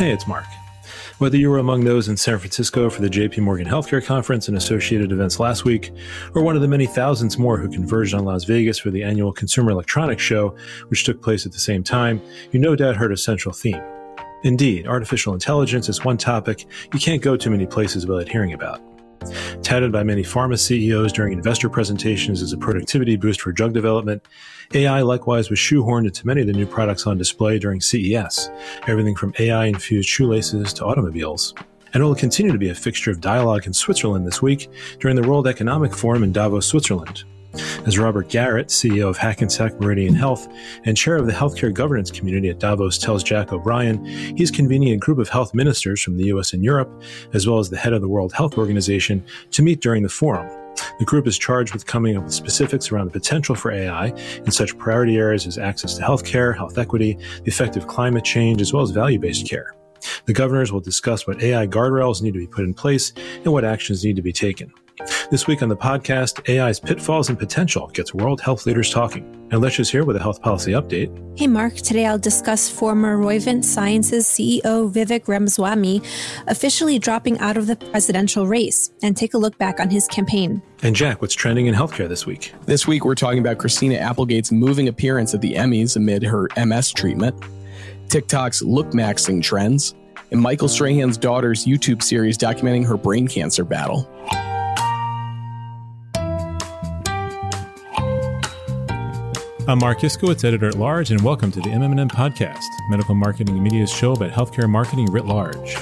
Hey, it's Marc. Whether you were among those in San Francisco for the JP Morgan Healthcare Conference and associated events last week, or one of the many thousands more who converged on Las Vegas for the annual Consumer Electronics Show, which took place at the same time, you no doubt heard a central theme. Indeed, artificial intelligence is one topic you can't go too many places without hearing about. Touted by many pharma CEOs during investor presentations as a productivity boost for drug development, AI likewise was shoehorned into many of the new products on display during CES, everything from AI infused shoelaces to automobiles. And it will continue to be a fixture of dialogue in Switzerland this week during the World Economic Forum in Davos, Switzerland. As Robert Garrett, CEO of Hackensack Meridian Health and chair of the healthcare governance community at Davos, tells Jack O'Brien, he's convening a group of health ministers from the US and Europe, as well as the head of the World Health Organization, to meet during the forum. The group is charged with coming up with specifics around the potential for AI in such priority areas as access to healthcare, health equity, the effect of climate change, as well as value based care. The governors will discuss what AI guardrails need to be put in place and what actions need to be taken. This week on the podcast, AI's pitfalls and potential gets world health leaders talking. And let's just hear with a health policy update. Hey, Marc. Today I'll discuss former Roivant Sciences CEO Vivek Ramaswamy officially dropping out of the presidential race and take a look back on his campaign. And Jack, what's trending in healthcare this week? This week we're talking about Christina Applegate's moving appearance at the Emmys amid her MS treatment, TikTok's look maxing trends, and Michael Strahan's daughter's YouTube series documenting her brain cancer battle. I'm Marc Iskowitz, editor at large, and welcome to the MMM podcast, medical marketing and media's show about healthcare marketing writ large.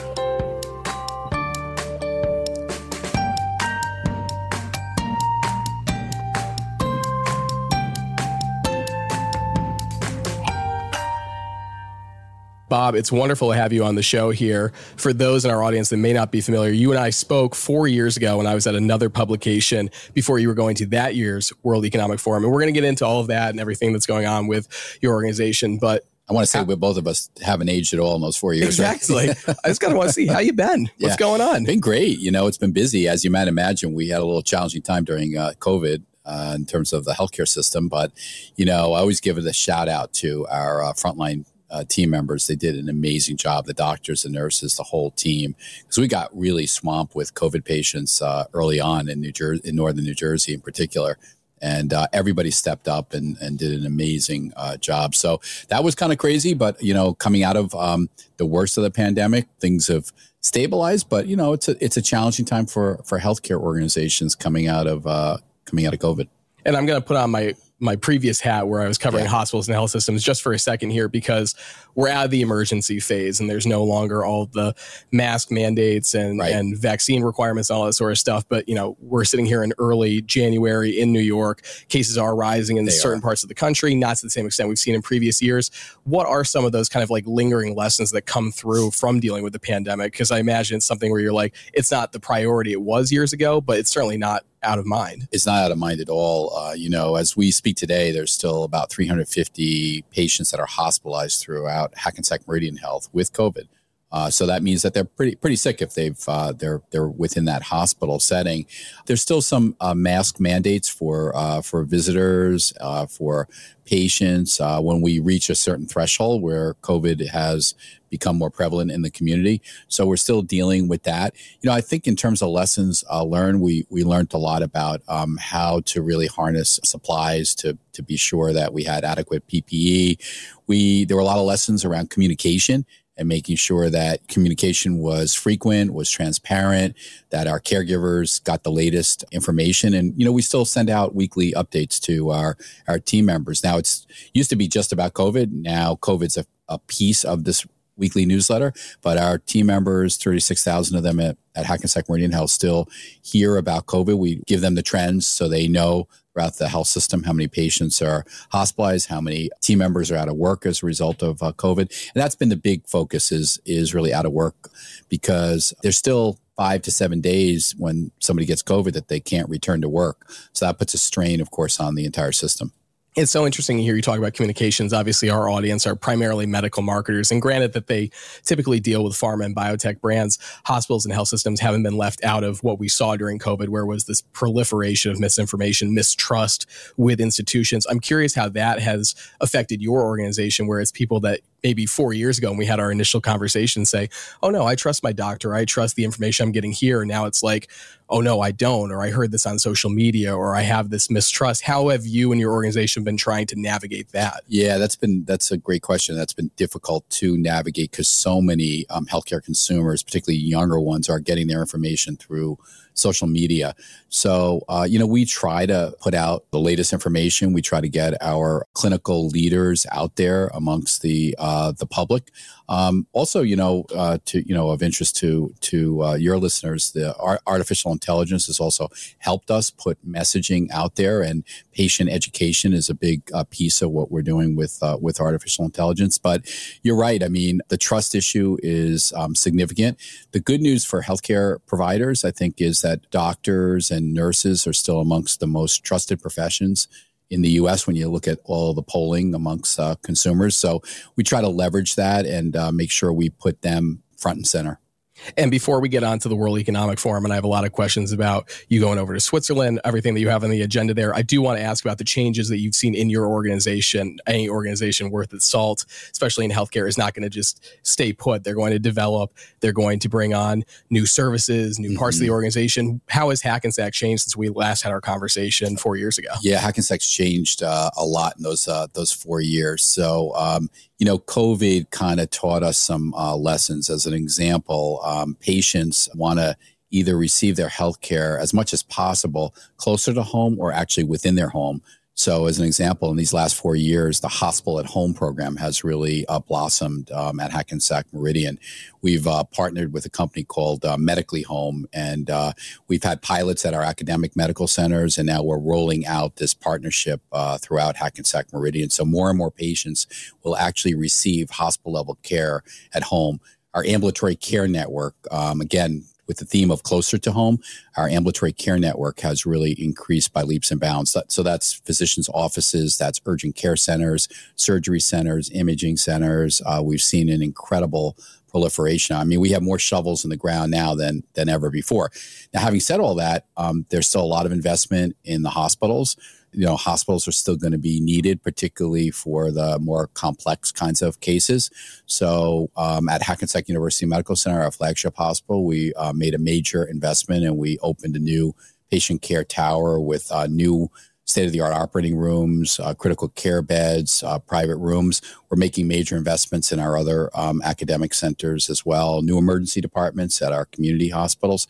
Bob, it's wonderful to have you on the show here. For those in our audience that may not be familiar, you and I spoke four years ago when I was at another publication before you were going to that year's World Economic Forum. And we're going to get into all of that and everything that's going on with your organization. But I want to say we both of us haven't aged at all in those four years. Exactly. Right? I just kind of want to see how you been. What's yeah. going on? Been great. You know, it's been busy. As you might imagine, we had a little challenging time during uh, COVID. Uh, in terms of the healthcare system, but you know, I always give it a shout out to our uh, frontline uh, team members. They did an amazing job. The doctors, the nurses, the whole team. Because we got really swamped with COVID patients uh, early on in New Jersey, in northern New Jersey in particular. And uh, everybody stepped up and, and did an amazing uh, job. So that was kind of crazy, but you know, coming out of um, the worst of the pandemic, things have stabilized. But you know, it's a it's a challenging time for for healthcare organizations coming out of uh, coming out of COVID. And I'm going to put on my my previous hat where I was covering yeah. hospitals and health systems just for a second here because we're out of the emergency phase and there's no longer all the mask mandates and, right. and vaccine requirements and all that sort of stuff. But, you know, we're sitting here in early January in New York. Cases are rising in they certain are. parts of the country, not to the same extent we've seen in previous years. What are some of those kind of like lingering lessons that come through from dealing with the pandemic? Because I imagine it's something where you're like, it's not the priority it was years ago, but it's certainly not out of mind. It's not out of mind at all. Uh, you know, as we speak today, there's still about 350 patients that are hospitalized throughout about Hackensack Meridian Health with COVID. Uh, so that means that they're pretty pretty sick if they've uh, they're they're within that hospital setting. There's still some uh, mask mandates for uh, for visitors, uh, for patients uh, when we reach a certain threshold where COVID has become more prevalent in the community. So we're still dealing with that. You know, I think in terms of lessons learned, we we learned a lot about um, how to really harness supplies to to be sure that we had adequate PPE. We there were a lot of lessons around communication and making sure that communication was frequent, was transparent, that our caregivers got the latest information. And, you know, we still send out weekly updates to our, our team members. Now it's used to be just about COVID. Now COVID's a, a piece of this weekly newsletter, but our team members, 36,000 of them at, at Hackensack Meridian Health still hear about COVID. We give them the trends so they know throughout the health system, how many patients are hospitalized, how many team members are out of work as a result of uh, COVID. And that's been the big focus is, is really out of work because there's still five to seven days when somebody gets COVID that they can't return to work. So that puts a strain, of course, on the entire system it's so interesting to hear you talk about communications. Obviously, our audience are primarily medical marketers. And granted that they typically deal with pharma and biotech brands, hospitals and health systems haven't been left out of what we saw during COVID, where was this proliferation of misinformation, mistrust with institutions. I'm curious how that has affected your organization, where it's people that maybe four years ago and we had our initial conversation say, oh no, I trust my doctor. I trust the information I'm getting here. And now it's like, oh no, I don't, or I heard this on social media, or I have this mistrust. How have you and your organization been trying to navigate that? Yeah, that's been that's a great question. That's been difficult to navigate because so many um, healthcare consumers, particularly younger ones, are getting their information through social media. So, uh, you know, we try to put out the latest information. We try to get our clinical leaders out there amongst the uh, the public. Um, also, you know, uh, to you know, of interest to to uh, your listeners, the artificial intelligence has also helped us put messaging out there, and patient education is a big uh, piece of what we're doing with uh, with artificial intelligence. But you're right. I mean, the trust issue is um, significant. The good news for healthcare providers, I think, is that doctors and nurses are still amongst the most trusted professions in the US when you look at all the polling amongst uh, consumers. So we try to leverage that and uh, make sure we put them front and center. And before we get on to the World Economic Forum, and I have a lot of questions about you going over to Switzerland, everything that you have on the agenda there, I do want to ask about the changes that you've seen in your organization. Any organization worth its salt, especially in healthcare, is not going to just stay put. They're going to develop, they're going to bring on new services, new mm-hmm. parts of the mm-hmm. organization. How has Hackensack changed since we last had our conversation four years ago? Yeah, Hackensack's changed uh, a lot in those uh, those four years. So um, you know, COVID kind of taught us some uh, lessons. As an example, um, patients want to either receive their health care as much as possible closer to home or actually within their home. So, as an example, in these last four years, the hospital at home program has really uh, blossomed um, at Hackensack Meridian. We've uh, partnered with a company called uh, Medically Home, and uh, we've had pilots at our academic medical centers, and now we're rolling out this partnership uh, throughout Hackensack Meridian. So, more and more patients will actually receive hospital level care at home. Our ambulatory care network, um, again, with the theme of closer to home, our ambulatory care network has really increased by leaps and bounds. So that's physicians' offices, that's urgent care centers, surgery centers, imaging centers. Uh, we've seen an incredible proliferation. I mean, we have more shovels in the ground now than than ever before. Now, having said all that, um, there's still a lot of investment in the hospitals you know hospitals are still going to be needed particularly for the more complex kinds of cases so um, at hackensack university medical center our flagship hospital we uh, made a major investment and we opened a new patient care tower with uh, new state of the art operating rooms, uh, critical care beds, uh, private rooms. We're making major investments in our other um, academic centers as well, new emergency departments at our community hospitals.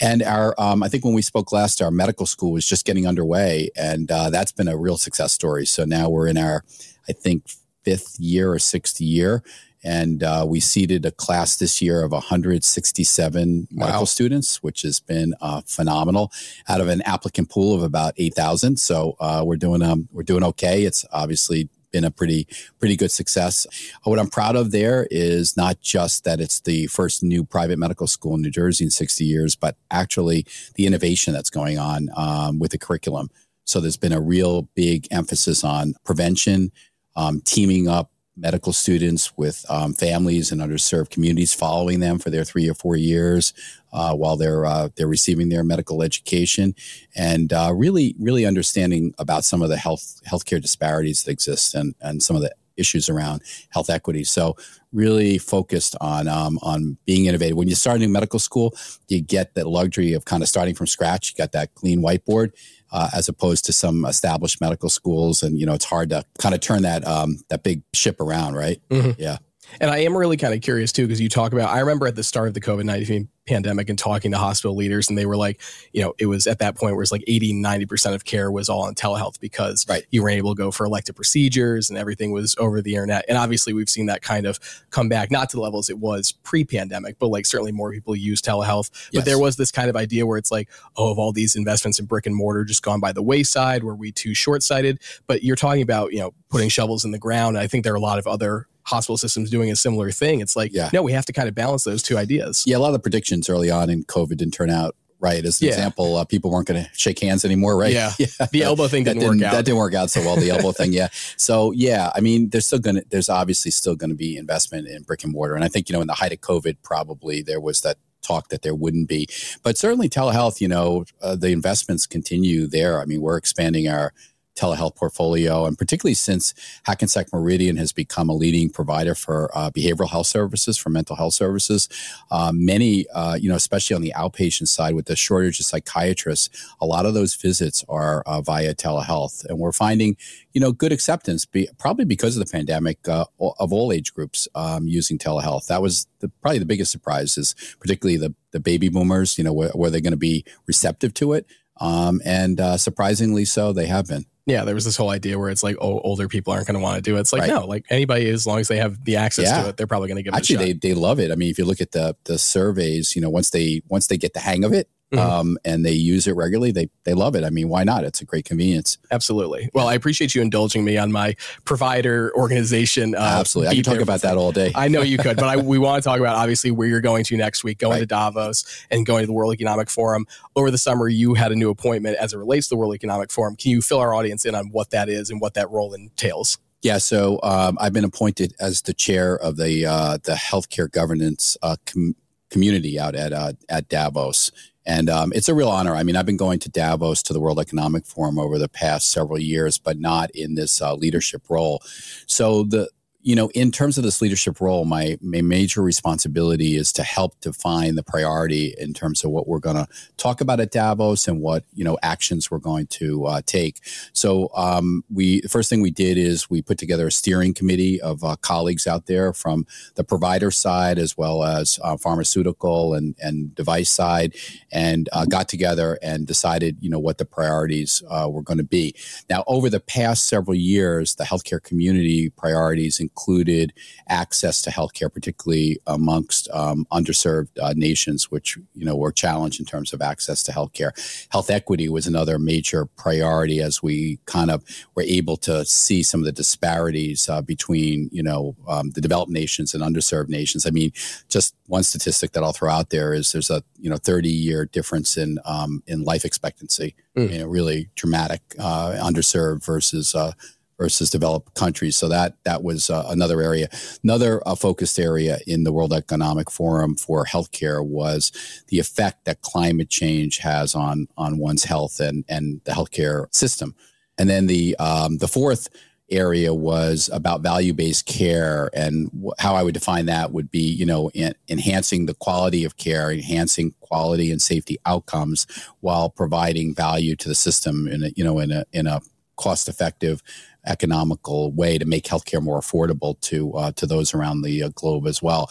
And our, um, I think when we spoke last, our medical school was just getting underway, and uh, that's been a real success story. So now we're in our, I think, fifth year or sixth year and uh, we seated a class this year of 167 wow. medical students, which has been uh, phenomenal out of an applicant pool of about 8,000. So uh, we're doing um, we're doing okay. It's obviously been a pretty pretty good success. What I'm proud of there is not just that it's the first new private medical school in New Jersey in 60 years, but actually the innovation that's going on um, with the curriculum. So there's been a real big emphasis on prevention, um, teaming up medical students with um, families and underserved communities, following them for their three or four years uh, while they're uh, they're receiving their medical education, and uh, really really understanding about some of the health healthcare disparities that exist and and some of the issues around health equity. So really focused on um, on being innovative. When you start a new medical school, you get that luxury of kind of starting from scratch. You got that clean whiteboard, uh, as opposed to some established medical schools. And you know, it's hard to kind of turn that um, that big ship around, right? Mm-hmm. Yeah. And I am really kind of curious too, because you talk about, I remember at the start of the COVID 19 pandemic and talking to hospital leaders, and they were like, you know, it was at that point where it's like 80, 90% of care was all on telehealth because right. you were able to go for elective procedures and everything was over the internet. And obviously, we've seen that kind of come back, not to the levels it was pre pandemic, but like certainly more people use telehealth. Yes. But there was this kind of idea where it's like, oh, of all these investments in brick and mortar just gone by the wayside? Were we too short sighted? But you're talking about, you know, putting shovels in the ground. I think there are a lot of other hospital systems doing a similar thing. It's like, yeah. no, we have to kind of balance those two ideas. Yeah, a lot of the predictions early on in COVID didn't turn out right. As an yeah. example, uh, people weren't going to shake hands anymore, right? Yeah. yeah. The elbow thing didn't, didn't, work out. That didn't work out so well. The elbow thing, yeah. So yeah, I mean, there's still going to, there's obviously still going to be investment in brick and mortar. And I think, you know, in the height of COVID, probably there was that talk that there wouldn't be. But certainly telehealth, you know, uh, the investments continue there. I mean, we're expanding our telehealth portfolio, and particularly since Hackensack Meridian has become a leading provider for uh, behavioral health services, for mental health services. Uh, many, uh, you know, especially on the outpatient side with the shortage of psychiatrists, a lot of those visits are uh, via telehealth, and we're finding, you know, good acceptance, be, probably because of the pandemic uh, of all age groups um, using telehealth. That was the, probably the biggest surprise is particularly the the baby boomers. You know, were, were they going to be receptive to it? Um, and uh, surprisingly so, they have been. Yeah, there was this whole idea where it's like, oh, older people aren't going to want to do it. It's like, right. no, like anybody, as long as they have the access yeah. to it, they're probably going to give it. Actually, they they love it. I mean, if you look at the the surveys, you know, once they once they get the hang of it, mm-hmm. um, and they use it regularly, they they love it. I mean, why not? It's a great convenience. Absolutely. Well, I appreciate you indulging me on my provider organization. Uh, Absolutely, I can talk about that all day. I know you could, but I, we want to talk about obviously where you're going to next week, going right. to Davos and going to the World Economic Forum. Over the summer, you had a new appointment as it relates to the World Economic Forum. Can you fill our audience in on what that is and what that role entails? Yeah, so um, I've been appointed as the chair of the uh, the healthcare governance uh, com- community out at uh, at Davos, and um, it's a real honor. I mean, I've been going to Davos to the World Economic Forum over the past several years, but not in this uh, leadership role. So the you know, in terms of this leadership role, my, my major responsibility is to help define the priority in terms of what we're going to talk about at Davos and what you know actions we're going to uh, take. So, um, we the first thing we did is we put together a steering committee of uh, colleagues out there from the provider side as well as uh, pharmaceutical and and device side, and uh, got together and decided you know what the priorities uh, were going to be. Now, over the past several years, the healthcare community priorities included access to healthcare, particularly amongst um, underserved uh, nations, which you know were challenged in terms of access to healthcare. Health equity was another major priority as we kind of were able to see some of the disparities uh, between you know um, the developed nations and underserved nations. I mean, just one statistic that I'll throw out there is there's a you know 30 year difference in um, in life expectancy. Mm. You know, really dramatic uh, underserved versus uh, versus developed countries. So that that was uh, another area. Another uh, focused area in the World Economic Forum for healthcare was the effect that climate change has on on one's health and and the healthcare system. And then the um, the fourth area was about value-based care and how I would define that would be, you know, enhancing the quality of care, enhancing quality and safety outcomes while providing value to the system in a, you know, in a in a cost-effective economical way to make healthcare more affordable to uh, to those around the uh, globe as well.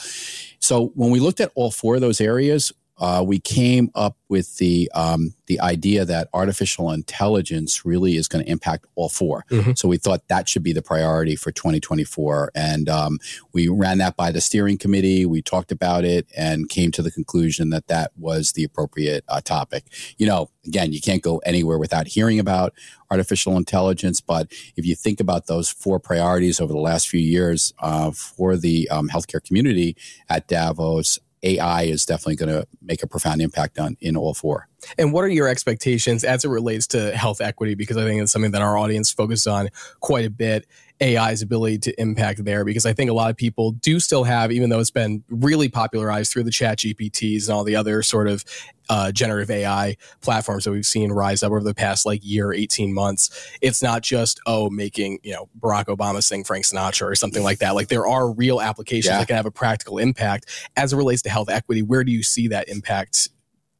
So when we looked at all four of those areas, uh, we came up with the um, the idea that artificial intelligence really is going to impact all 4 mm-hmm. So we thought that should be the priority for 2024, and um, we ran that by the steering committee. We talked about it and came to the conclusion that that was the appropriate uh, topic. You know, again, you can't go anywhere without hearing about artificial intelligence. But if you think about those four priorities over the last few years uh, for the um, healthcare community at Davos, AI is definitely going to make a profound impact on in all four. And what are your expectations as it relates to health equity? Because I think it's something that our audience focuses on quite a bit. AI's ability to impact there, because I think a lot of people do still have, even though it's been really popularized through the chat GPTs and all the other sort of uh, generative AI platforms that we've seen rise up over the past like year, 18 months. It's not just, oh, making, you know, Barack Obama sing Frank Sinatra or something like that. Like there are real applications yeah. that can have a practical impact as it relates to health equity. Where do you see that impact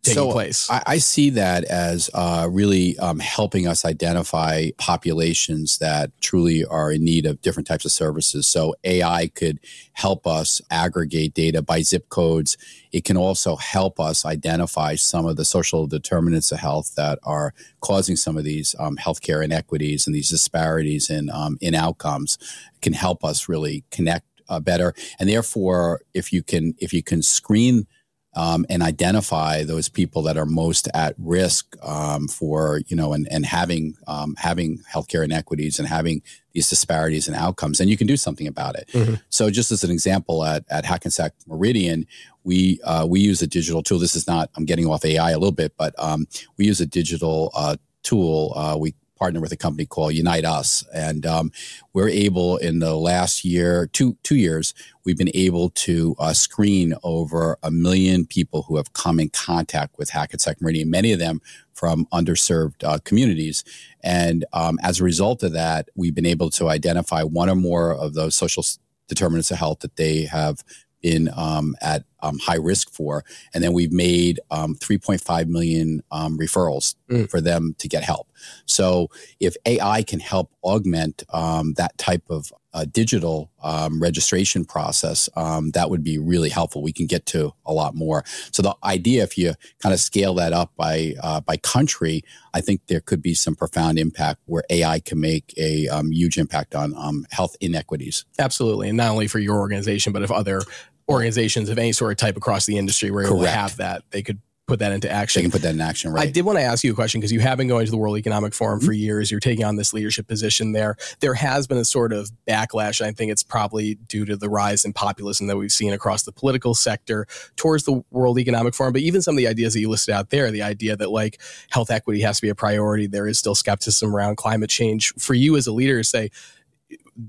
taking so place? I, I, see that as uh, really um, helping us identify populations that truly are in need of different types of services. So AI could help us aggregate data by zip codes. It can also help us identify some of the social determinants of health that are causing some of these um, healthcare inequities and these disparities in um, in outcomes. It can help us really connect uh, better, and therefore, if you can if you can screen um, and identify those people that are most at risk um, for you know and, and having um, having healthcare inequities and having these disparities in outcomes and you can do something about it mm-hmm. so just as an example at, at hackensack meridian we uh, we use a digital tool this is not i'm getting off ai a little bit but um, we use a digital uh, tool uh, we partner with a company called Unite Us, and um, we're able in the last year, two two years, we've been able to uh, screen over a million people who have come in contact with Hackensack Meridian. Many of them from underserved uh, communities, and um, as a result of that, we've been able to identify one or more of those social determinants of health that they have been um, at um, high risk for. And then we've made um, 3.5 million um, referrals mm. for them to get help. So if AI can help augment um, that type of uh, digital um, registration process, that would be really helpful. We can get to a lot more. So the idea, if you kind of scale that up by uh, by country, I think there could be some profound impact where AI can make a huge impact on health inequities. Absolutely, and not only for your organization, but if other organizations of any sort of type across the industry were able Correct. to have that, they could put that into action. They can put that in action, right? I did want to ask you a question because you have been going to the World Economic Forum mm-hmm. for years. You're taking on this leadership position there. There has been a sort of backlash, and I think it's probably due to the rise in populism that we've seen across the political sector towards the World Economic Forum. But even some of the ideas that you listed out there, the idea that like health equity has to be a priority, there is still skepticism around climate change. For you as a leader to say,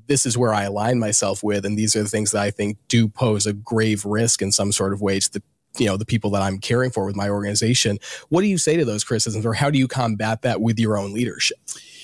this is where I align myself with, and these are the things that I think do pose a grave risk in some sort of way to the you know the people that I'm caring for with my organization. What do you say to those criticisms, or how do you combat that with your own leadership?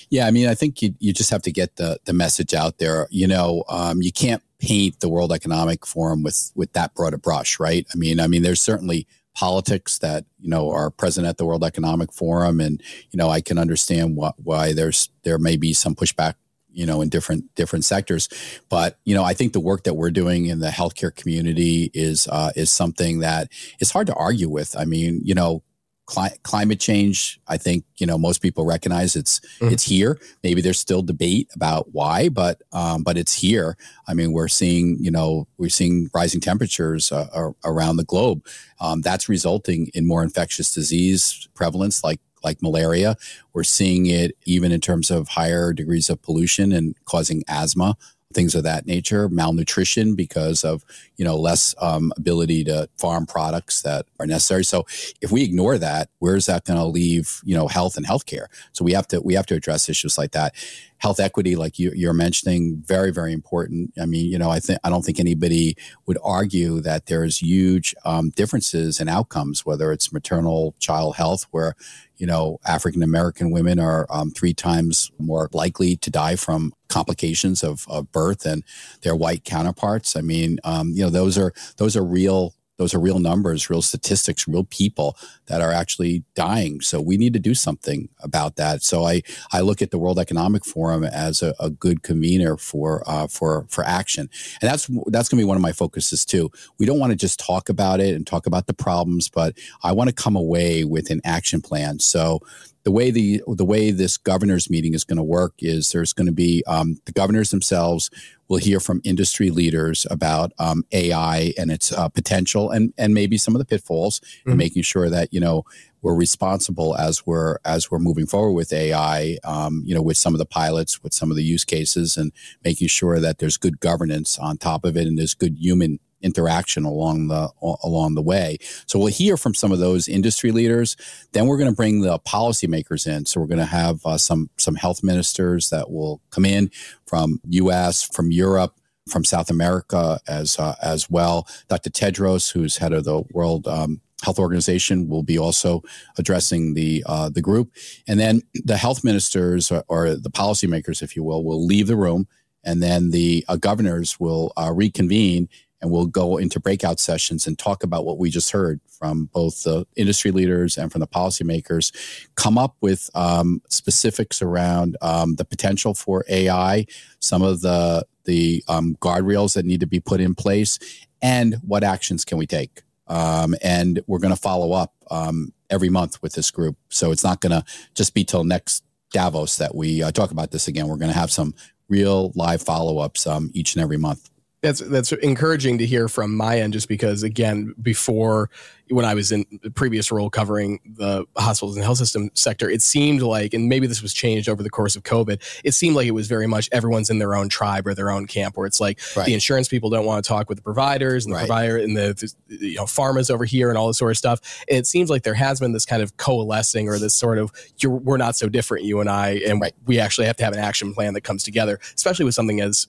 Yeah, I mean, I think you, you just have to get the the message out there. You know, um, you can't paint the World Economic Forum with with that broad a brush, right? I mean, I mean, there's certainly politics that you know are present at the World Economic Forum, and you know, I can understand what, why there's there may be some pushback you know in different different sectors. But you know i think the work that we're doing in the healthcare community is uh, is something that is hard to argue with. I mean you know cli- climate change i think you know most people recognize it's mm-hmm. it's here. Maybe there's still debate about why but um, but it's here. I mean we're seeing you know we're seeing rising temperatures uh, around the globe. Um, that's resulting in more infectious disease prevalence like like malaria. We're seeing it even in terms of higher degrees of pollution and causing asthma, things of that nature, malnutrition because of you know less um, ability to farm products that are necessary. So if we ignore that, where's that going to leave you know health and healthcare? So we have to we have to address issues like that. Health equity, like you, you're mentioning, very very important. I mean, you know, I think I don't think anybody would argue that there's huge um, differences in outcomes, whether it's maternal child health, where you know, African American women are um, three times more likely to die from complications of, of birth than their white counterparts. I mean, um, you know, those are those are real those are real numbers, real statistics, real people that are actually dying. So we need to do something about that. So I, I look at the World Economic Forum as a, a good convener for uh, for for action, and that's that's going to be one of my focuses too. We don't want to just talk about it and talk about the problems, but I want to come away with an action plan. So the way the the way this governors meeting is going to work is there's going to be um, the governors themselves will hear from industry leaders about um, AI and its uh, potential and and maybe some of the pitfalls mm-hmm. and making sure that you know we're responsible as we're as we're moving forward with AI um, you know with some of the pilots with some of the use cases and making sure that there's good governance on top of it and there's good human interaction along the along the way. So we'll hear from some of those industry leaders. Then we're going to bring the policymakers in. So we're going to have uh, some some health ministers that will come in from U.S., from Europe, from South America as uh, as well. Dr. Tedros, who's head of the World um, Health Organization, will be also addressing the uh, the group, and then the health ministers or, or, the policymakers, if you will, will leave the room, and then the uh, governors will uh, reconvene and we'll go into breakout sessions and talk about what we just heard from both the industry leaders and from the policymakers. Come up with um, specifics around um, the potential for AI, some of the the um, guardrails that need to be put in place, and what actions can we take. Um, and we're going to follow up um, every month with this group, so it's not going to just be till next Davos that we uh, talk about this again. We're going to have some real live follow ups um, each and every month. That's that's encouraging to hear from my end, just because again, before when I was in the previous role covering the hospitals and health system sector, it seemed like, and maybe this was changed over the course of COVID, it seemed like it was very much everyone's in their own tribe or their own camp, where it's like right. the insurance people don't want to talk with the providers and the right. provider and the, the you know pharmas over here and all this sort of stuff. And it seems like there has been this kind of coalescing or this sort of we're not so different, you and I, and right. we actually have to have an action plan that comes together, especially with something as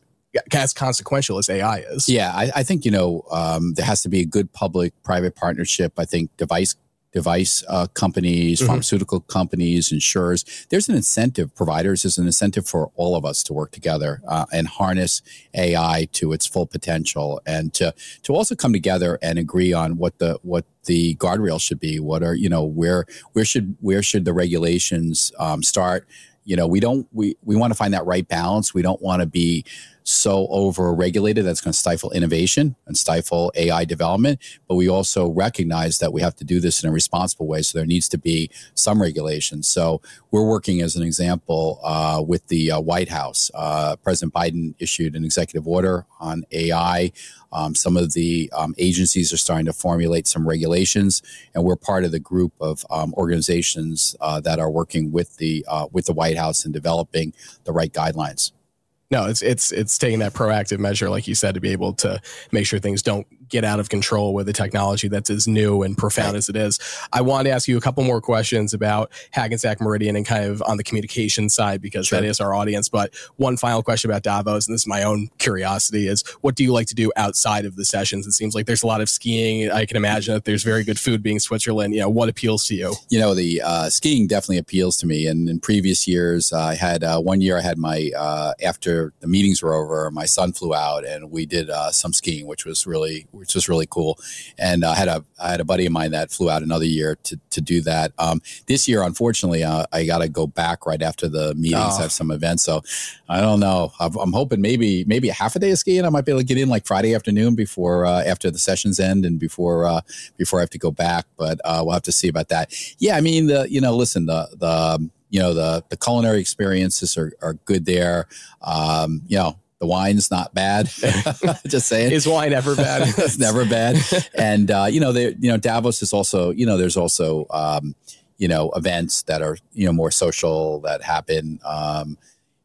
as consequential as AI is. Yeah, I, I think you know um, there has to be a good public-private partnership. I think device device uh, companies, mm-hmm. pharmaceutical companies, insurers. There's an incentive. Providers there's an incentive for all of us to work together uh, and harness AI to its full potential, and to to also come together and agree on what the what the guardrails should be. What are you know where where should where should the regulations um, start? You know, we don't we we want to find that right balance. We don't want to be so over regulated that's going to stifle innovation and stifle AI development. But we also recognize that we have to do this in a responsible way. So there needs to be some regulation. So we're working as an example uh, with the uh, White House. Uh, President Biden issued an executive order on AI. Um, some of the um, agencies are starting to formulate some regulations, and we're part of the group of um, organizations uh, that are working with the uh, with the White House in developing the right guidelines. No, it's it's it's taking that proactive measure, like you said, to be able to make sure things don't get out of control with a technology that's as new and profound right. as it is. I want to ask you a couple more questions about Hackensack Meridian and kind of on the communication side because sure. that is our audience. But one final question about Davos, and this is my own curiosity: is what do you like to do outside of the sessions? It seems like there's a lot of skiing. I can imagine that there's very good food being Switzerland. You know, what appeals to you? You know, the uh, skiing definitely appeals to me. And in previous years, uh, I had uh, one year I had my uh, after the meetings were over, my son flew out and we did uh, some skiing, which was really which was really cool. And I had a I had a buddy of mine that flew out another year to to do that. Um, this year, unfortunately, uh, I got to go back right after the meetings. Oh. Have some events, so I don't know. I'm, I'm, hoping maybe maybe a half a day of skiing. I might be able to get in like Friday afternoon before uh, after the sessions end and before uh, before I have to go back. But uh, we'll have to see about that. Yeah, I mean the you know listen the the you know the the culinary experiences are, are good there. Um, you know the wine's not bad. Just saying. Is wine ever bad? it's never bad. And uh, you know, they, you know, Davos is also, you know, there's also um, you know, events that are, you know, more social that happen. Um,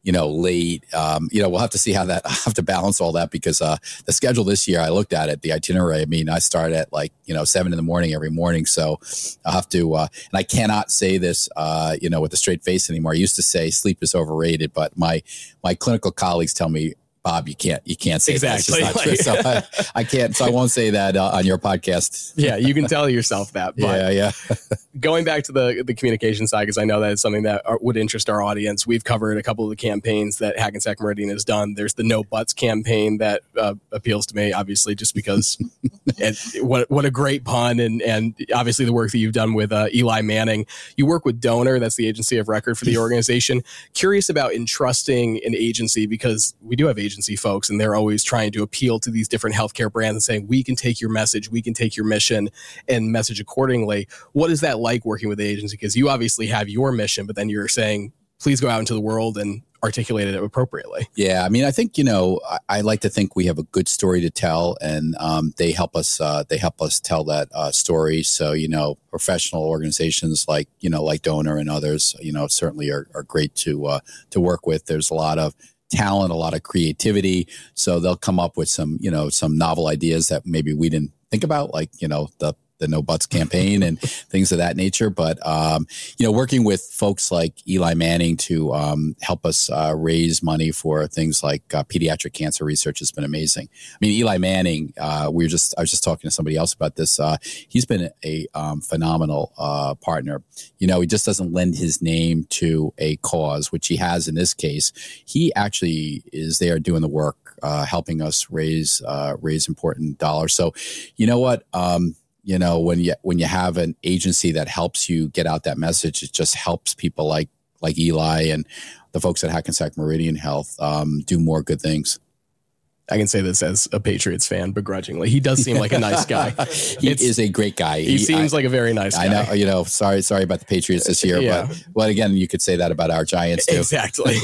you know, late. Um, you know, we'll have to see how that I have to balance all that because uh, the schedule this year, I looked at it, the itinerary. I mean, I start at like you know seven in the morning every morning, so I'll have to. Uh, and I cannot say this, uh, you know, with a straight face anymore. I used to say sleep is overrated, but my my clinical colleagues tell me Bob, you can't you can't say exactly. That. so I, I, can't. So I won't say that uh, on your podcast. yeah, you can tell yourself that. yeah, yeah. going back to the the communication side, because I know that is something that are, would interest our audience. We've covered a couple of the campaigns that Hackensack Meridian has done. There's the No Butts campaign that uh, appeals to me, obviously, just because it, what what a great pun, and and obviously the work that you've done with uh, Eli Manning. You work with Doner, that's the agency of record for the organization. Curious about entrusting an agency because we do have agency folks, and they're always trying to appeal to these different healthcare brands and saying, we can take your message, we can take your mission and message accordingly. What is that like working with the agency? Because you obviously have your mission, but then you're saying, please go out into the world and articulate it appropriately. Yeah, I mean, I think you know, I, I like to think we have a good story to tell, and um, they help us. Uh, they help us tell that uh, story. So you know, professional organizations like you know, like Doner and others, you know, certainly are, are great to uh, to work with. There's a lot of talent, a lot of creativity. So they'll come up with some, you know, some novel ideas that maybe we didn't think about, like, you know, the the No Butts campaign and things of that nature. But um, you know, working with folks like Eli Manning to um, help us uh, raise money for things like uh, pediatric cancer research has been amazing. I mean, Eli Manning, uh, we were just I was just talking to somebody else about this. Uh, he's been a um, phenomenal uh, partner. You know, he just doesn't lend his name to a cause, which he has in this case. He actually is there doing the work. Uh, helping us raise raise important dollars. So, you know what? Um, you know when you when you have an agency that helps you get out that message it just helps people like like eli and the folks at hackensack meridian health um, do more good things I can say this as a Patriots fan begrudgingly. He does seem like a nice guy. he it's, is a great guy. He, he seems I, like a very nice guy. I know, you know, sorry, sorry about the Patriots this year, yeah. but well, again, you could say that about our Giants too. Exactly.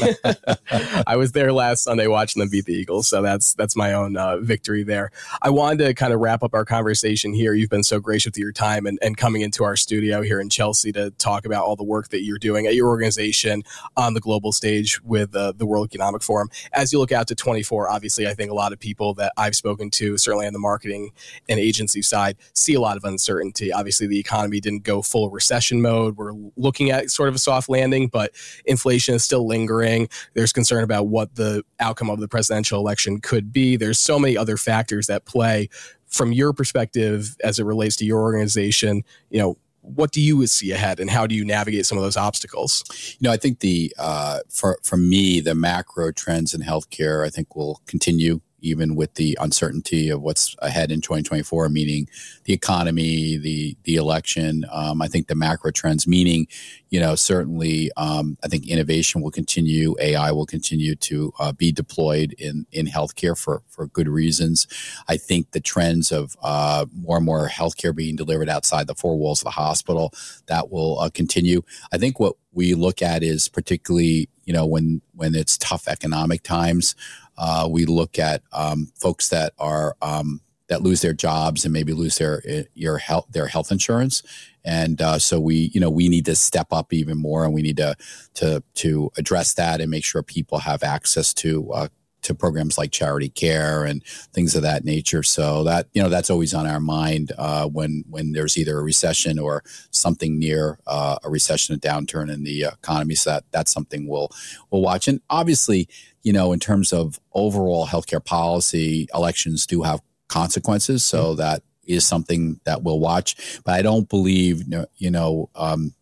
I was there last Sunday watching them beat the Eagles, so that's that's my own uh, victory there. I wanted to kind of wrap up our conversation here. You've been so gracious with your time and, and coming into our studio here in Chelsea to talk about all the work that you're doing at your organization on the global stage with uh, the World Economic Forum. As you look out to 24, obviously, I think a lot of people that I've spoken to, certainly on the marketing and agency side, see a lot of uncertainty. Obviously, the economy didn't go full recession mode. We're looking at sort of a soft landing, but inflation is still lingering. There's concern about what the outcome of the presidential election could be. There's so many other factors that play. From your perspective, as it relates to your organization, you know, what do you see ahead and how do you navigate some of those obstacles you know i think the uh, for for me the macro trends in healthcare i think will continue even with the uncertainty of what's ahead in 2024, meaning the economy, the the election. Um, I think the macro trends, meaning, you know, certainly, um, I think innovation will continue. AI will continue to uh, be deployed in in healthcare for for good reasons. I think the trends of uh, more and more healthcare being delivered outside the four walls of the hospital that will uh, continue. I think what we look at is particularly, you know, when when it's tough economic times. Uh, we look at um, folks that are um, that lose their jobs and maybe lose their eh, your health their health insurance, and uh, so we you know we need to step up even more, and we need to to to address that and make sure people have access to. Uh, to programs like charity care and things of that nature. So that you know that's always on our mind uh, when when there's either a recession or something near uh, a recession, a downturn in the economy. So that that's something we'll we'll watch. And obviously, you know, in terms of overall healthcare policy, elections do have consequences. So mm-hmm. that is something that we'll watch. But I don't believe, you know, um,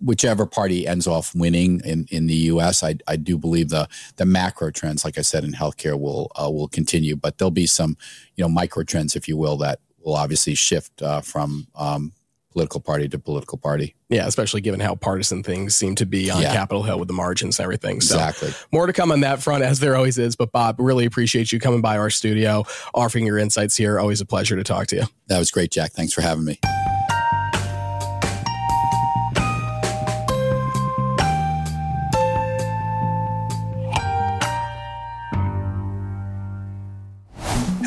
whichever party ends off winning in, in the U.S., I, I do believe the the macro trends, like I said, in healthcare will uh, will continue. But there'll be some, you know, micro trends, if you will, that will obviously shift uh, from um, political party to political party. Yeah, especially given how partisan things seem to be on yeah. Capitol Hill with the margins and everything. So exactly. More to come on that front, as there always is. But Bob, really appreciate you coming by our studio, offering your insights here. Always a pleasure to talk to you. That was great, Jack. Thanks for having me.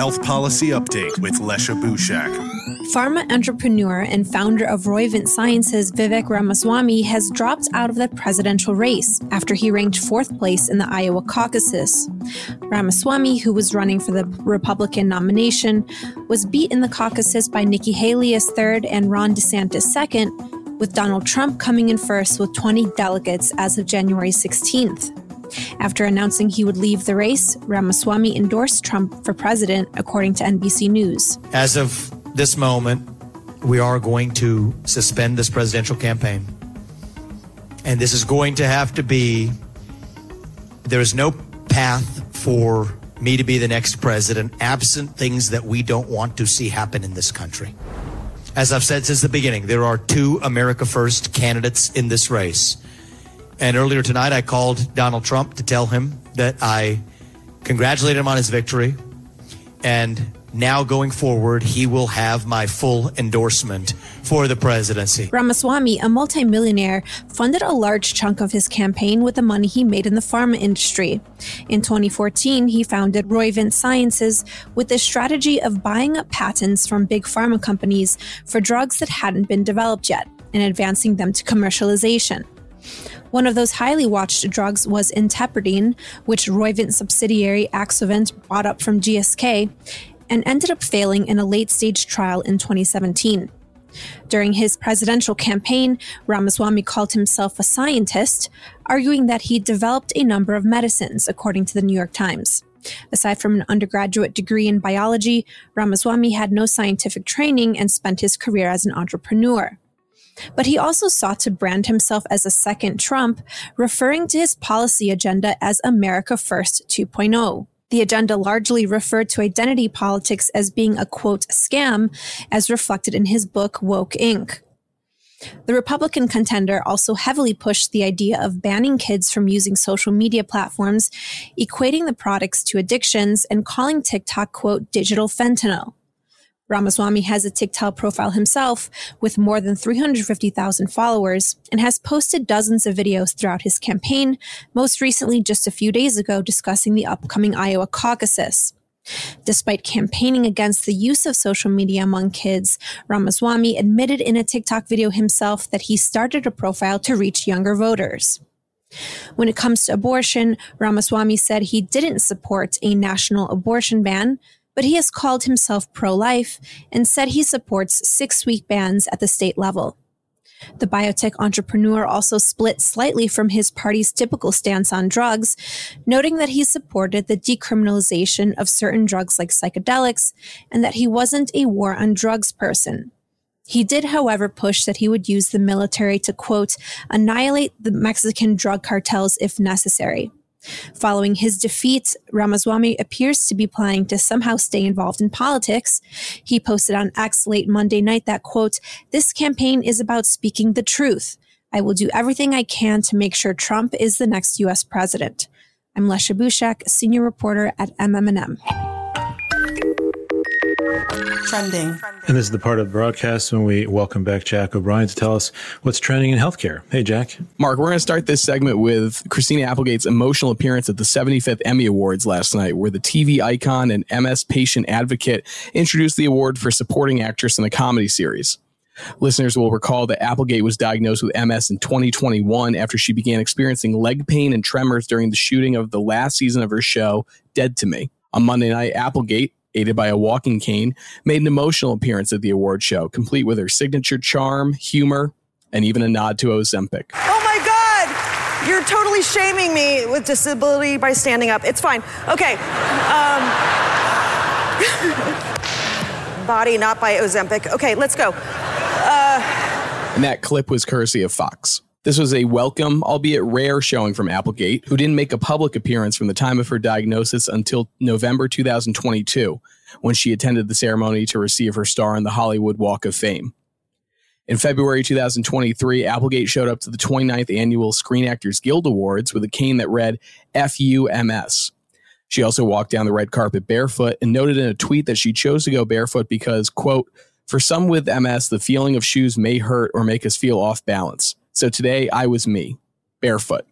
Health Policy Update with Lecia Bushak. Pharma entrepreneur and founder of Roivant Sciences, Vivek Ramaswamy, has dropped out of the presidential race after he ranked fourth place in the Iowa caucuses. Ramaswamy, who was running for the Republican nomination, was beat in the caucuses by Nikki Haley as third and Ron DeSantis second, with Donald Trump coming in first with 20 delegates as of January 16th. After announcing he would leave the race, Ramaswamy endorsed Trump for president, according to NBC News. As of this moment, we are going to suspend this presidential campaign. And this is going to have to be, there is no path for me to be the next president absent things that we don't want to see happen in this country. As I've said since the beginning, there are two America First candidates in this race. And earlier tonight, I called Donald Trump to tell him that I congratulated him on his victory. And now going forward, he will have my full endorsement for the presidency. Ramaswamy, a multimillionaire, funded a large chunk of his campaign with the money he made in the pharma industry. In 2014, he founded Roivant Sciences with the strategy of buying up patents from big pharma companies for drugs that hadn't been developed yet and advancing them to commercialization. One of those highly watched drugs was intepirdine, which Roivant subsidiary Axovant bought up from GSK and ended up failing in a late stage trial in 2017. During his presidential campaign, Ramaswamy called himself a scientist, arguing that he developed a number of medicines, according to the New York Times. Aside from an undergraduate degree in biology, Ramaswamy had no scientific training and spent his career as an entrepreneur. But he also sought to brand himself as a second Trump, referring to his policy agenda as America First 2.0. The agenda largely referred to identity politics as being a quote scam, as reflected in his book Woke Inc. The Republican contender also heavily pushed the idea of banning kids from using social media platforms, equating the products to addictions, and calling TikTok, quote, digital fentanyl. Ramaswamy has a TikTok profile himself with more than 350,000 followers and has posted dozens of videos throughout his campaign, most recently just a few days ago discussing the upcoming Iowa caucuses. Despite campaigning against the use of social media among kids, Ramaswamy admitted in a TikTok video himself that he started a profile to reach younger voters. When it comes to abortion, Ramaswamy said he didn't support a national abortion ban, but he has called himself pro life and said he supports six week bans at the state level. The biotech entrepreneur also split slightly from his party's typical stance on drugs, noting that he supported the decriminalization of certain drugs like psychedelics and that he wasn't a war on drugs person. He did, however, push that he would use the military to, quote, annihilate the Mexican drug cartels if necessary. Following his defeat, Ramaswamy appears to be planning to somehow stay involved in politics. He posted on X late Monday night that, quote, this campaign is about speaking the truth. I will do everything I can to make sure Trump is the next U.S. president. I'm Lecia Bushak, senior reporter at MMM. Trending. And this is the part of the broadcast when we welcome back Jack O'Brien to tell us what's trending in healthcare. Hey, Jack. Marc, we're going to start this segment with Christina Applegate's emotional appearance at the 75th Emmy Awards last night, where the TV icon and MS patient advocate introduced the award for supporting actress in a comedy series. Listeners will recall that Applegate was diagnosed with MS in 2021 after she began experiencing leg pain and tremors during the shooting of the last season of her show, Dead to Me. On Monday night, Applegate, aided by a walking cane, made an emotional appearance at the award show, complete with her signature charm, humor, and even a nod to Ozempic. Oh my God! You're totally shaming me with disability by standing up. It's fine. Okay. Um, body, not by Ozempic. Okay, let's go. Uh, and that clip was courtesy of Fox. This was a welcome, albeit rare, showing from Applegate, who didn't make a public appearance from the time of her diagnosis until November 2022, when she attended the ceremony to receive her star on the Hollywood Walk of Fame. In February 2023, Applegate showed up to the 29th annual Screen Actors Guild Awards with a cane that read FUMS. She also walked down the red carpet barefoot and noted in a tweet that she chose to go barefoot because, quote, for some with MS, the feeling of shoes may hurt or make us feel off balance. So today I was me, barefoot.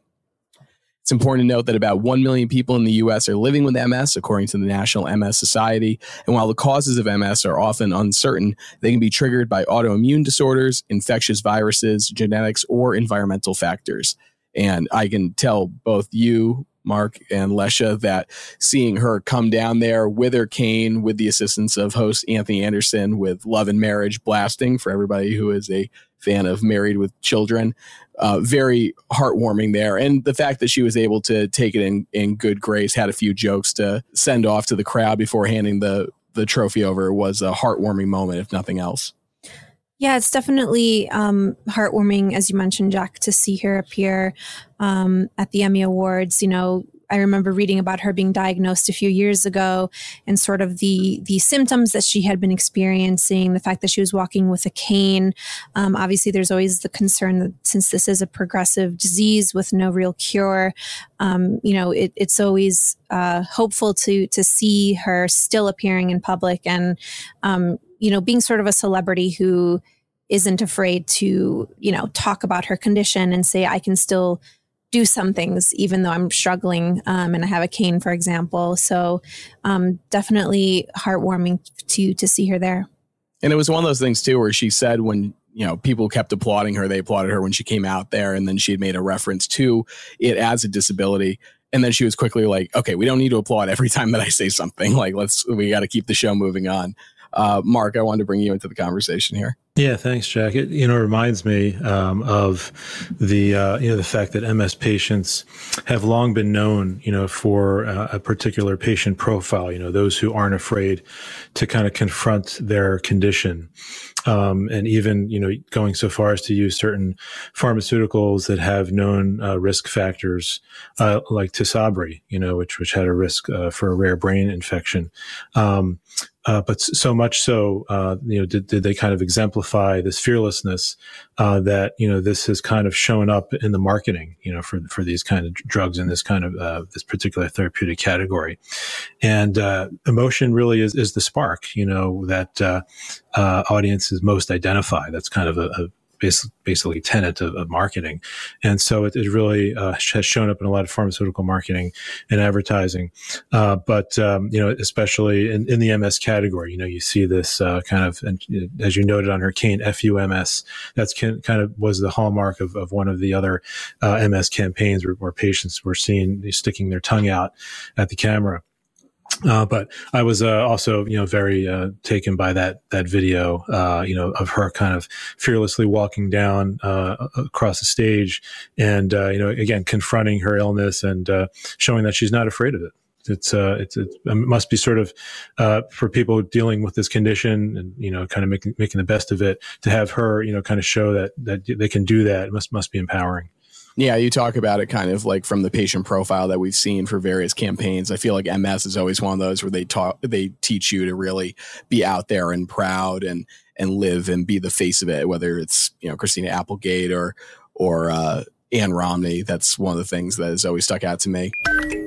It's important to note that about 1 million people in the US are living with MS, according to the National MS Society. And while the causes of MS are often uncertain, they can be triggered by autoimmune disorders, infectious viruses, genetics, or environmental factors. And I can tell both you, Marc, and Lecia that seeing her come down there with her cane, with the assistance of host Anthony Anderson, with Love and Marriage blasting for everybody who is a fan of Married with Children. Uh, very heartwarming there. And the fact that she was able to take it in, in good grace, had a few jokes to send off to the crowd before handing the, the trophy over was a heartwarming moment, if nothing else. Yeah, it's definitely um, heartwarming, as you mentioned, Jack, to see her appear um, at the Emmy Awards. You know, I remember reading about her being diagnosed a few years ago and sort of the the symptoms that she had been experiencing, the fact that she was walking with a cane. Um, obviously, there's always the concern that since this is a progressive disease with no real cure, um, you know, it, it's always uh, hopeful to to see her still appearing in public and um, you know being sort of a celebrity who isn't afraid to you know talk about her condition and say I can still do some things even though I'm struggling um, and I have a cane, for example. So um, definitely heartwarming to to see her there. And it was one of those things too where she said when you know people kept applauding her, they applauded her when she came out there, and then she had made a reference to it as a disability. And then she was quickly like, "Okay, we don't need to applaud every time that I say something. Like, let's we got to keep the show moving on." Uh, Marc, I wanted to bring you into the conversation here. Yeah, thanks, Jack. It you know reminds me um, of the uh, you know the fact that MS patients have long been known you know for uh, a particular patient profile. You know those who aren't afraid to kind of confront their condition, um, and even you know going so far as to use certain pharmaceuticals that have known uh, risk factors, uh, like Tysabri, you know, which which had a risk uh, for a rare brain infection. Um, uh, but so much so, uh, you know, did, did they kind of exemplify this fearlessness uh, that you know this has kind of shown up in the marketing, you know, for for these kind of drugs in this kind of uh, this particular therapeutic category, and uh, emotion really is is the spark, you know, that uh, uh, audiences most identify. That's kind of a, a basically tenet of, of marketing. And so it, it really uh, has shown up in a lot of pharmaceutical marketing and advertising. Uh, but, um, you know, especially in, in, the MS category, you know, you see this uh, kind of, and as you noted on her cane, FUMS, that's kind of was the hallmark of, of one of the other uh, MS campaigns where, where patients were seen sticking their tongue out at the camera. Uh, but I was uh, also, you know, very uh, taken by that that video, uh, you know, of her kind of fearlessly walking down uh, across the stage, and uh, you know, again confronting her illness and showing that she's not afraid of it. It's it's it must be sort of for people dealing with this condition and you know, kind of making making the best of it. To have her, you know, kind of show that that they can do that must must be empowering. Yeah, you talk about it kind of like from the patient profile that we've seen for various campaigns. I feel like MS is always one of those where they talk, they teach you to really be out there and proud and and live and be the face of it. Whether it's you know Christina Applegate or or uh, Ann Romney, that's one of the things that has always stuck out to me.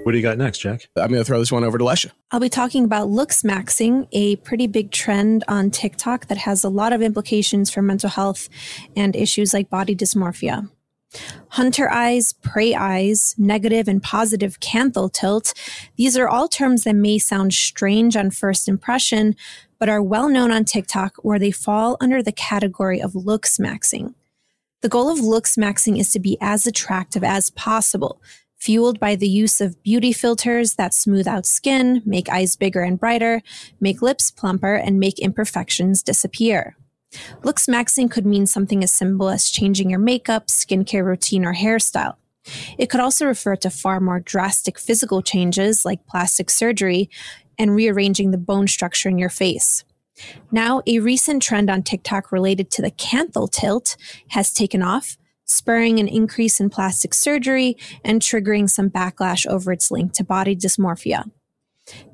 What do you got next, Jack? I'm going to throw this one over to Lecia. I'll be talking about looksmaxxing, a pretty big trend on TikTok that has a lot of implications for mental health and issues like body dysmorphia. Hunter eyes, prey eyes, negative and positive canthal tilt. These are all terms that may sound strange on first impression, but are well known on TikTok where they fall under the category of looksmaxxing. The goal of looksmaxxing is to be as attractive as possible, fueled by the use of beauty filters that smooth out skin, make eyes bigger and brighter, make lips plumper, and make imperfections disappear. Looksmaxxing could mean something as simple as changing your makeup, skincare routine, or hairstyle. It could also refer to far more drastic physical changes like plastic surgery and rearranging the bone structure in your face. Now, a recent trend on TikTok related to the canthal tilt has taken off, spurring an increase in plastic surgery and triggering some backlash over its link to body dysmorphia.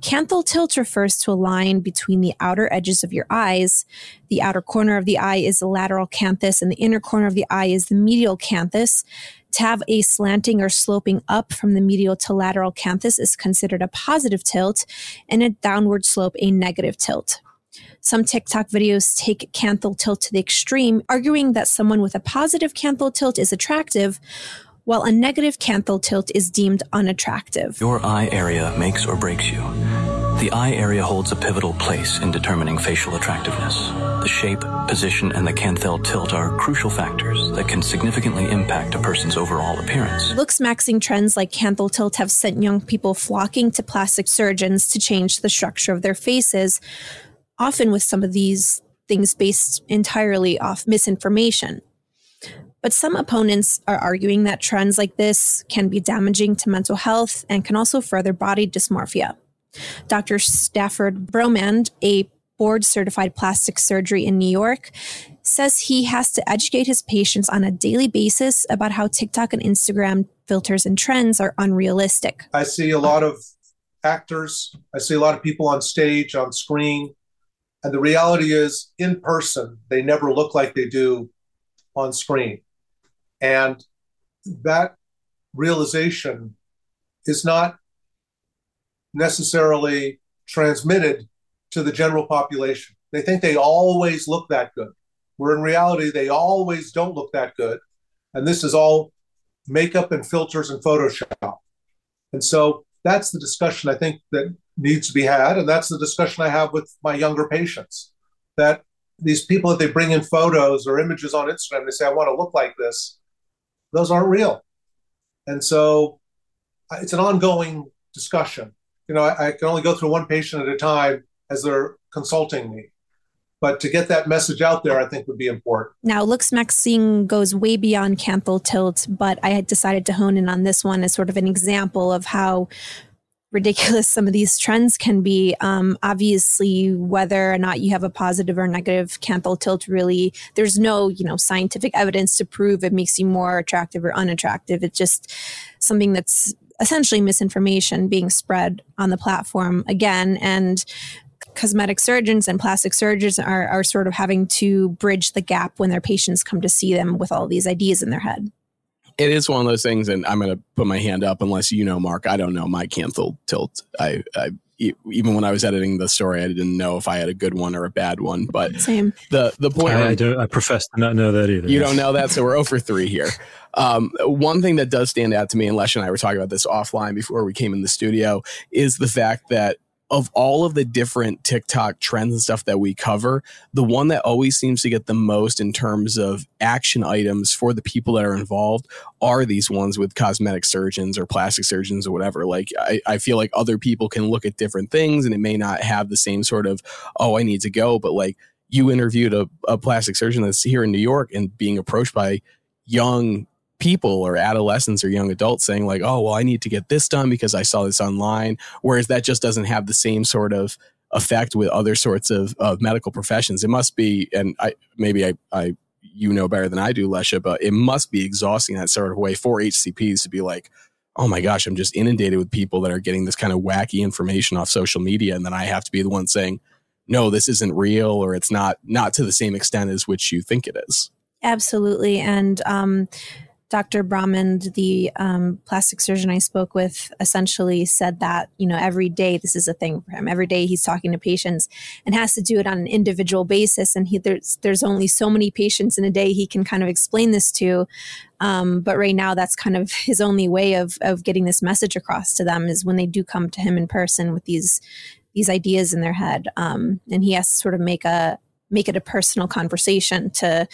Canthal tilt refers to a line between the outer edges of your eyes. The outer corner of the eye is the lateral canthus, and the inner corner of the eye is the medial canthus. To have a slanting or sloping up from the medial to lateral canthus is considered a positive tilt, and a downward slope a negative tilt. Some TikTok videos take canthal tilt to the extreme, arguing that someone with a positive canthal tilt is attractive, while a negative canthal tilt is deemed unattractive. Your eye area makes or breaks you. The eye area holds a pivotal place in determining facial attractiveness. The shape, position, and the canthal tilt are crucial factors that can significantly impact a person's overall appearance. Looksmaxxing trends like canthal tilt have sent young people flocking to plastic surgeons to change the structure of their faces, often with some of these things based entirely off misinformation. But some opponents are arguing that trends like this can be damaging to mental health and can also further body dysmorphia. Dr. Stafford Broumand, a board certified plastic surgery in New York, says he has to educate his patients on a daily basis about how TikTok and Instagram filters and trends are unrealistic. I see a lot of actors, I see a lot of people on stage, on screen, and the reality is in person, they never look like they do on screen. And that realization is not necessarily transmitted to the general population. They think they always look that good, where in reality, they always don't look that good. And this is all makeup and filters and Photoshop. And so that's the discussion I think that needs to be had. And that's the discussion I have with my younger patients that these people that they bring in photos or images on Instagram, they say, I want to look like this those aren't real. And so it's an ongoing discussion. You know, I, I, can only go through one patient at a time as they're consulting me. But to get that message out there, I think would be important. Now, looksmaxxing goes way beyond canthal tilt, but I had decided to hone in on this one as sort of an example of how ridiculous some of these trends can be. Um, obviously, whether or not you have a positive or negative canthal tilt, really, there's no you know scientific evidence to prove it makes you more attractive or unattractive. It's just something that's essentially misinformation being spread on the platform again and cosmetic surgeons and plastic surgeons are, are sort of having to bridge the gap when their patients come to see them with all these ideas in their head. It is one of those things, and I'm going to put my hand up unless you know, Marc. I don't know my canthal tilt. I, I even when I was editing the story, I didn't know if I had a good one or a bad one. But same. The the point I, I, don't. I profess to not know that either. You don't know that, so we're over three here. Um, one thing that does stand out to me, and Lesh and I were talking about this offline before we came in the studio, is the fact that of all of the different TikTok trends and stuff that we cover, the one that always seems to get the most in terms of action items for the people that are involved are these ones with cosmetic surgeons or plastic surgeons or whatever. Like, I, I feel like other people can look at different things and it may not have the same sort of, oh, I need to go. But like, you interviewed a, a plastic surgeon that's here in New York and being approached by young people or adolescents or young adults saying like, "Oh, well, I need to get this done because I saw this online," whereas that just doesn't have the same sort of effect with other sorts of, of medical professions. It must be, and I maybe I, I you know better than I do, Lecia, but it must be exhausting that sort of way for HCPs to be like, oh my gosh, I'm just inundated with people that are getting this kind of wacky information off social media, and then I have to be the one saying, no, this isn't real, or it's not not to the same extent as which you think it is. Absolutely, and um, Dr. Broumand, the um, plastic surgeon I spoke with, essentially said that, you know, every day this is a thing for him. Every day he's talking to patients and has to do it on an individual basis. And he, there's, there's only so many patients in a day he can kind of explain this to. Um, but right now, that's kind of his only way of, of getting this message across to them is when they do come to him in person with these, these ideas in their head. Um, and he has to sort of make a, make it a personal conversation to,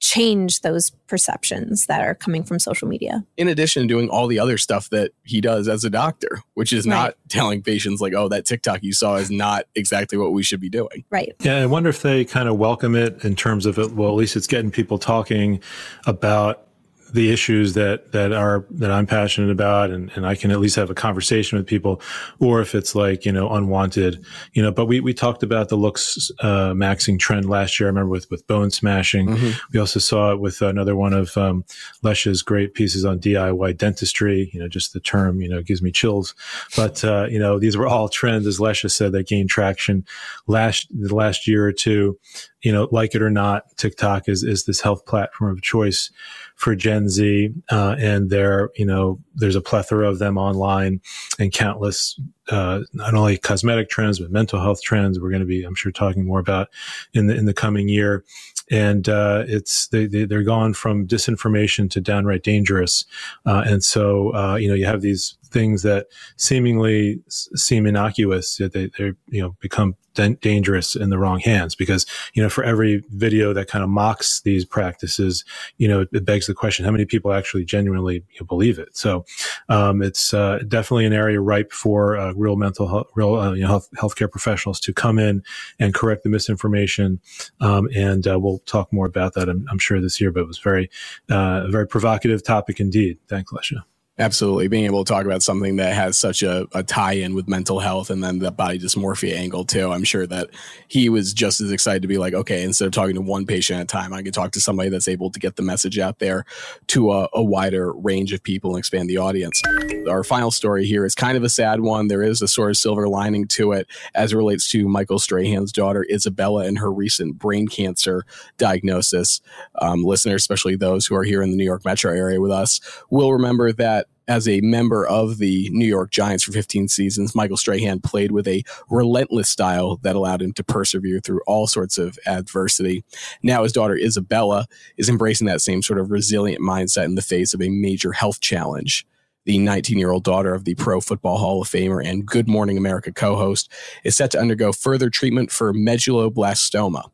change those perceptions that are coming from social media. In addition to doing all the other stuff that he does as a doctor, which is right. not telling patients like, oh, that TikTok you saw is not exactly what we should be doing. Right. Yeah. I wonder if they kind of welcome it in terms of it. Well, at least it's getting people talking about the issues that that are that I'm passionate about and, and I can at least have a conversation with people or if it's like you know unwanted you know but we we talked about the looks uh, maxing trend last year. I remember with with bone smashing. Mm-hmm. we also saw it with another one of um, Lecia's great pieces on DIY dentistry. You know just the term you know gives me chills. But uh, you know these were all trends as Lecia said that gained traction last the last year or two. You know like it or not TikTok is is this health platform of choice for Gen Z, uh, and there, you know, there's a plethora of them online, and countless uh, not only cosmetic trends but mental health trends. We're going to be, I'm sure, talking more about in the in the coming year. And uh, it's they, they are gone from disinformation to downright dangerous, uh, and so uh, you know you have these things that seemingly seem innocuous, they they you know become dangerous in the wrong hands. Because you know for every video that kind of mocks these practices you know it begs the question how many people actually genuinely you know, believe it? So um, it's uh, definitely an area ripe for uh, real mental health real uh, you know health, healthcare professionals to come in and correct the misinformation. Um, and uh, we'll talk more about that I'm, I'm, sure this year but it was very uh, a very provocative topic indeed. Thanks Lecia Absolutely. Being able to talk about something that has such a, a tie in with mental health and then the body dysmorphia angle too. I'm sure that he was just as excited to be like, okay, instead of talking to one patient at a time, I can talk to somebody that's able to get the message out there to a, a wider range of people and expand the audience. Our final story here is kind of a sad one. There is a sort of silver lining to it as it relates to Michael Strahan's daughter, Isabella, and her recent brain cancer diagnosis. Um, listeners, especially those who are here in the New York metro area with us, will remember that as a member of the New York Giants for 15 seasons, Michael Strahan played with a relentless style that allowed him to persevere through all sorts of adversity. Now, his daughter Isabella is embracing that same sort of resilient mindset in the face of a major health challenge. The 19 year old daughter of the Pro Football Hall of Famer and Good Morning America co host is set to undergo further treatment for medulloblastoma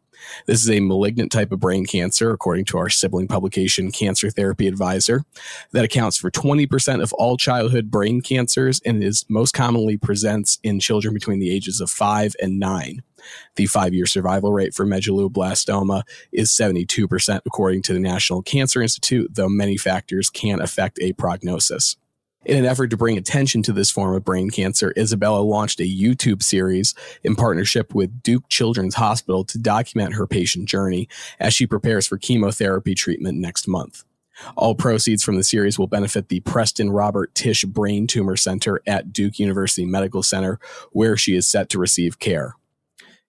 this is a malignant type of brain cancer, according to our sibling publication, Cancer Therapy Advisor, that accounts for 20% of all childhood brain cancers and is most commonly presents in children between the ages of five and nine. The five year survival rate for medulloblastoma is 72%, according to the National Cancer Institute, though many factors can affect a prognosis. In an effort to bring attention to this form of brain cancer, Isabella launched a YouTube series in partnership with Duke Children's Hospital to document her patient journey as she prepares for chemotherapy treatment next month. All proceeds from the series will benefit the Preston Robert Tisch Brain Tumor Center at Duke University Medical Center, where she is set to receive care.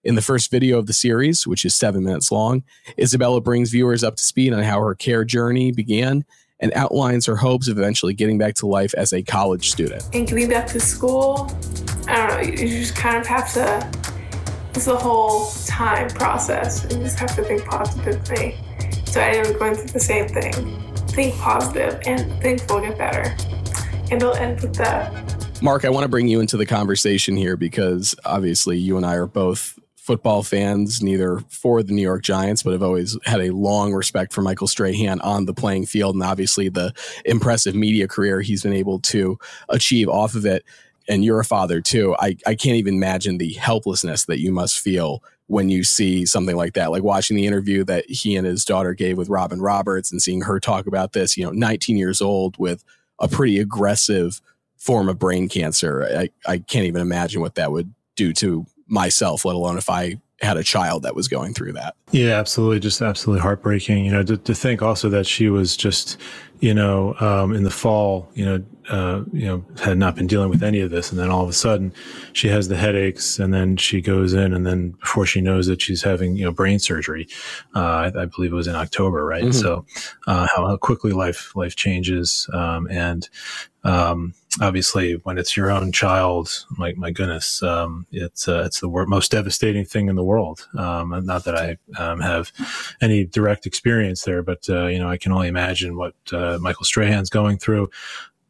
In the first video of the series, which is seven minutes long, Isabella brings viewers up to speed on how her care journey began and outlines her hopes of eventually getting back to life as a college student. And getting back to school, I don't know, you just kind of have to, it's the whole time process. You just have to think positively. So I am going through the same thing. Think positive and things will get better. And it'll end with that. Marc, I want to bring you into the conversation here because obviously you and I are both football fans, neither for the New York Giants, but have always had a long respect for Michael Strahan on the playing field and obviously the impressive media career he's been able to achieve off of it. And you're a father too. I, I can't even imagine the helplessness that you must feel when you see something like that, like watching the interview that he and his daughter gave with Robin Roberts and seeing her talk about this, you know, 19 years old with a pretty aggressive form of brain cancer. I, I can't even imagine what that would do to myself, let alone if I had a child that was going through that. Yeah, absolutely. Just absolutely heartbreaking. You know, to, to think also that she was just, you know, um, in the fall, you know, uh, you know, had not been dealing with any of this. And then all of a sudden she has the headaches and then she goes in and then before she knows it, she's having, you know, brain surgery. Uh, I, I, believe it was in October, right? Mm-hmm. So, uh, how, how, quickly life, life changes. Um, and, um, obviously when it's your own child, my, my goodness, um, it's, uh, it's the wor- most devastating thing in the world. Um, not that I, um, have any direct experience there, but, uh, you know, I can only imagine what, uh, Michael Strahan's going through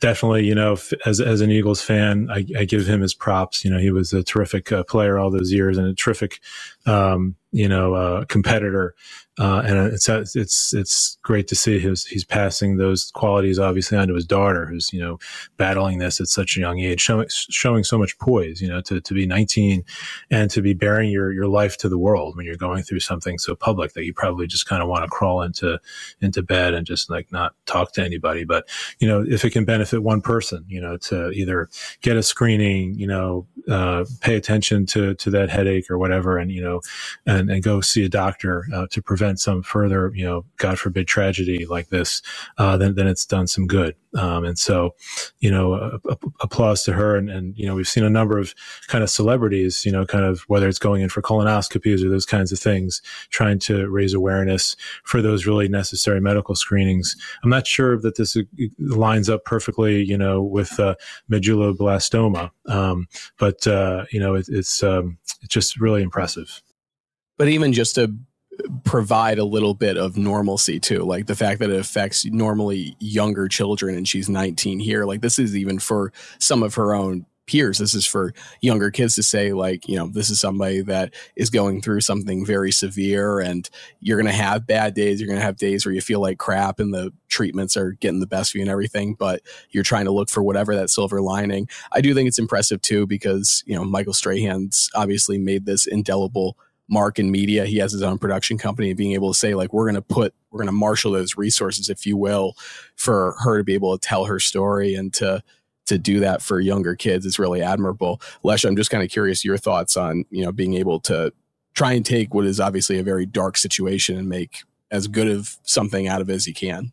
definitely, you know, as as an Eagles fan, I, I, give him his props. You know, he was a terrific uh, player all those years and a terrific, um, you know, uh, competitor. Uh, and it's it's it's great to see his he's passing those qualities obviously onto his daughter, who's you know battling this at such a young age, showing showing so much poise. You know, to to be 19 and to be bearing your your life to the world when you're going through something so public that you probably just kind of want to crawl into into bed and just like not talk to anybody. But you know, if it can benefit one person, you know, to either get a screening, you know, uh, pay attention to to that headache or whatever, and you know, and and go see a doctor uh, to prevent some further, you know, God forbid tragedy like this, uh, then, then it's done some good. Um, and so, you know, applause to her. And, and, you know, we've seen a number of kind of celebrities, you know, kind of whether it's going in for colonoscopies or those kinds of things, trying to raise awareness for those really necessary medical screenings. I'm not sure that this lines up perfectly, you know, with uh, medulloblastoma, um, but, uh, you know, it, it's, um, it's just really impressive. But even just to uh, provide a little bit of normalcy too like the fact that it affects normally younger children and she's 19 here like this is even for some of her own peers. This is for younger kids to say like you know this is somebody that is going through something very severe and you're going to have bad days. You're going to have days where you feel like crap and the treatments are getting the best of you and everything but you're trying to look for whatever that silver lining. I do think it's impressive too because you know michael strahan's obviously made this indelible mark in media. He has his own production company, and being able to say, like, we're going to put, we're going to marshal those resources, if you will, for her to be able to tell her story and to, to do that for younger kids is really admirable. Lecia, I'm just kind of curious your thoughts on, you know, being able to try and take what is obviously a very dark situation and make as good of something out of it as you can.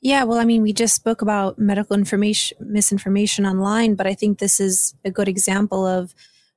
Yeah, well, I mean, we just spoke about medical information misinformation online, but I think this is a good example of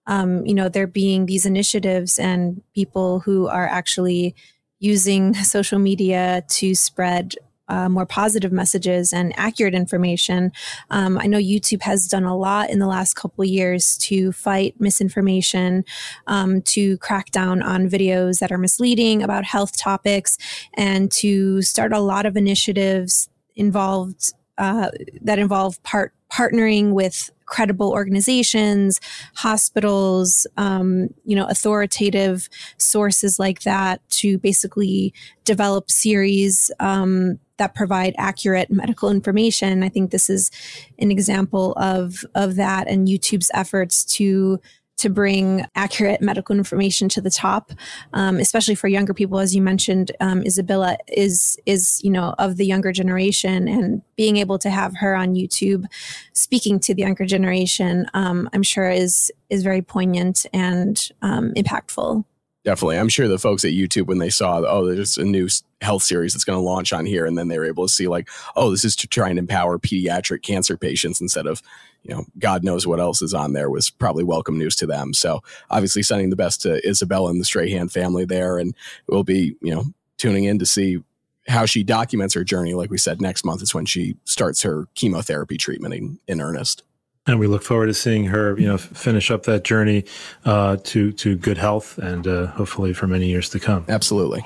um, you know, there being these initiatives and people who are actually using social media to spread uh, more positive messages and accurate information. Um, I know YouTube has done a lot in the last couple years to fight misinformation, um, to crack down on videos that are misleading about health topics, and to start a lot of initiatives involved uh, that involve part partnering with credible organizations, hospitals, um, you know, authoritative sources like that to basically develop series um, that provide accurate medical information. I think this is an example of of that and YouTube's efforts to to bring accurate medical information to the top, um, especially for younger people. As you mentioned, um, Isabella is is you know of the younger generation, and being able to have her on YouTube speaking to the younger generation, um, I'm sure is is very poignant and um, impactful. Definitely. I'm sure the folks at YouTube, when they saw, oh, there's a new health series that's going to launch on here, and then they were able to see, like, oh, this is to try and empower pediatric cancer patients instead of, you know, God knows what else is on there, was probably welcome news to them. So obviously, sending the best to Isabella and the Strahan family there. And we'll be, you know, tuning in to see how she documents her journey. Like we said, next month is when she starts her chemotherapy treatment in, in earnest and we look forward to seeing her, you know, finish up that journey uh, to to good health and uh, hopefully for many years to come. Absolutely.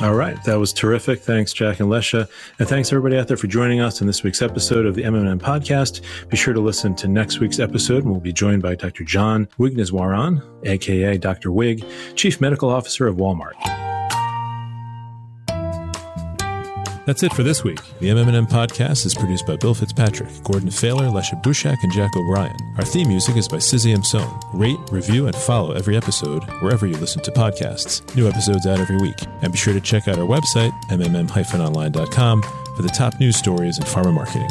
All right, that was terrific. Thanks, Jack and Lecia, and thanks everybody out there for joining us in this week's episode of the MMM podcast. Be sure to listen to next week's episode, and we'll be joined by Dr. John Wigneswaran, aka Dr. Wig, Chief Medical Officer of Walmart. That's it for this week. The MMM podcast is produced by Bill Fitzpatrick, Gordon Failer, Lecia Bushak, and Jack O'Brien. Our theme music is by Sizzy Sone. Rate, review, and follow every episode wherever you listen to podcasts. New episodes out every week. And be sure to check out our website, mmm-online.com, for the top news stories in pharma marketing.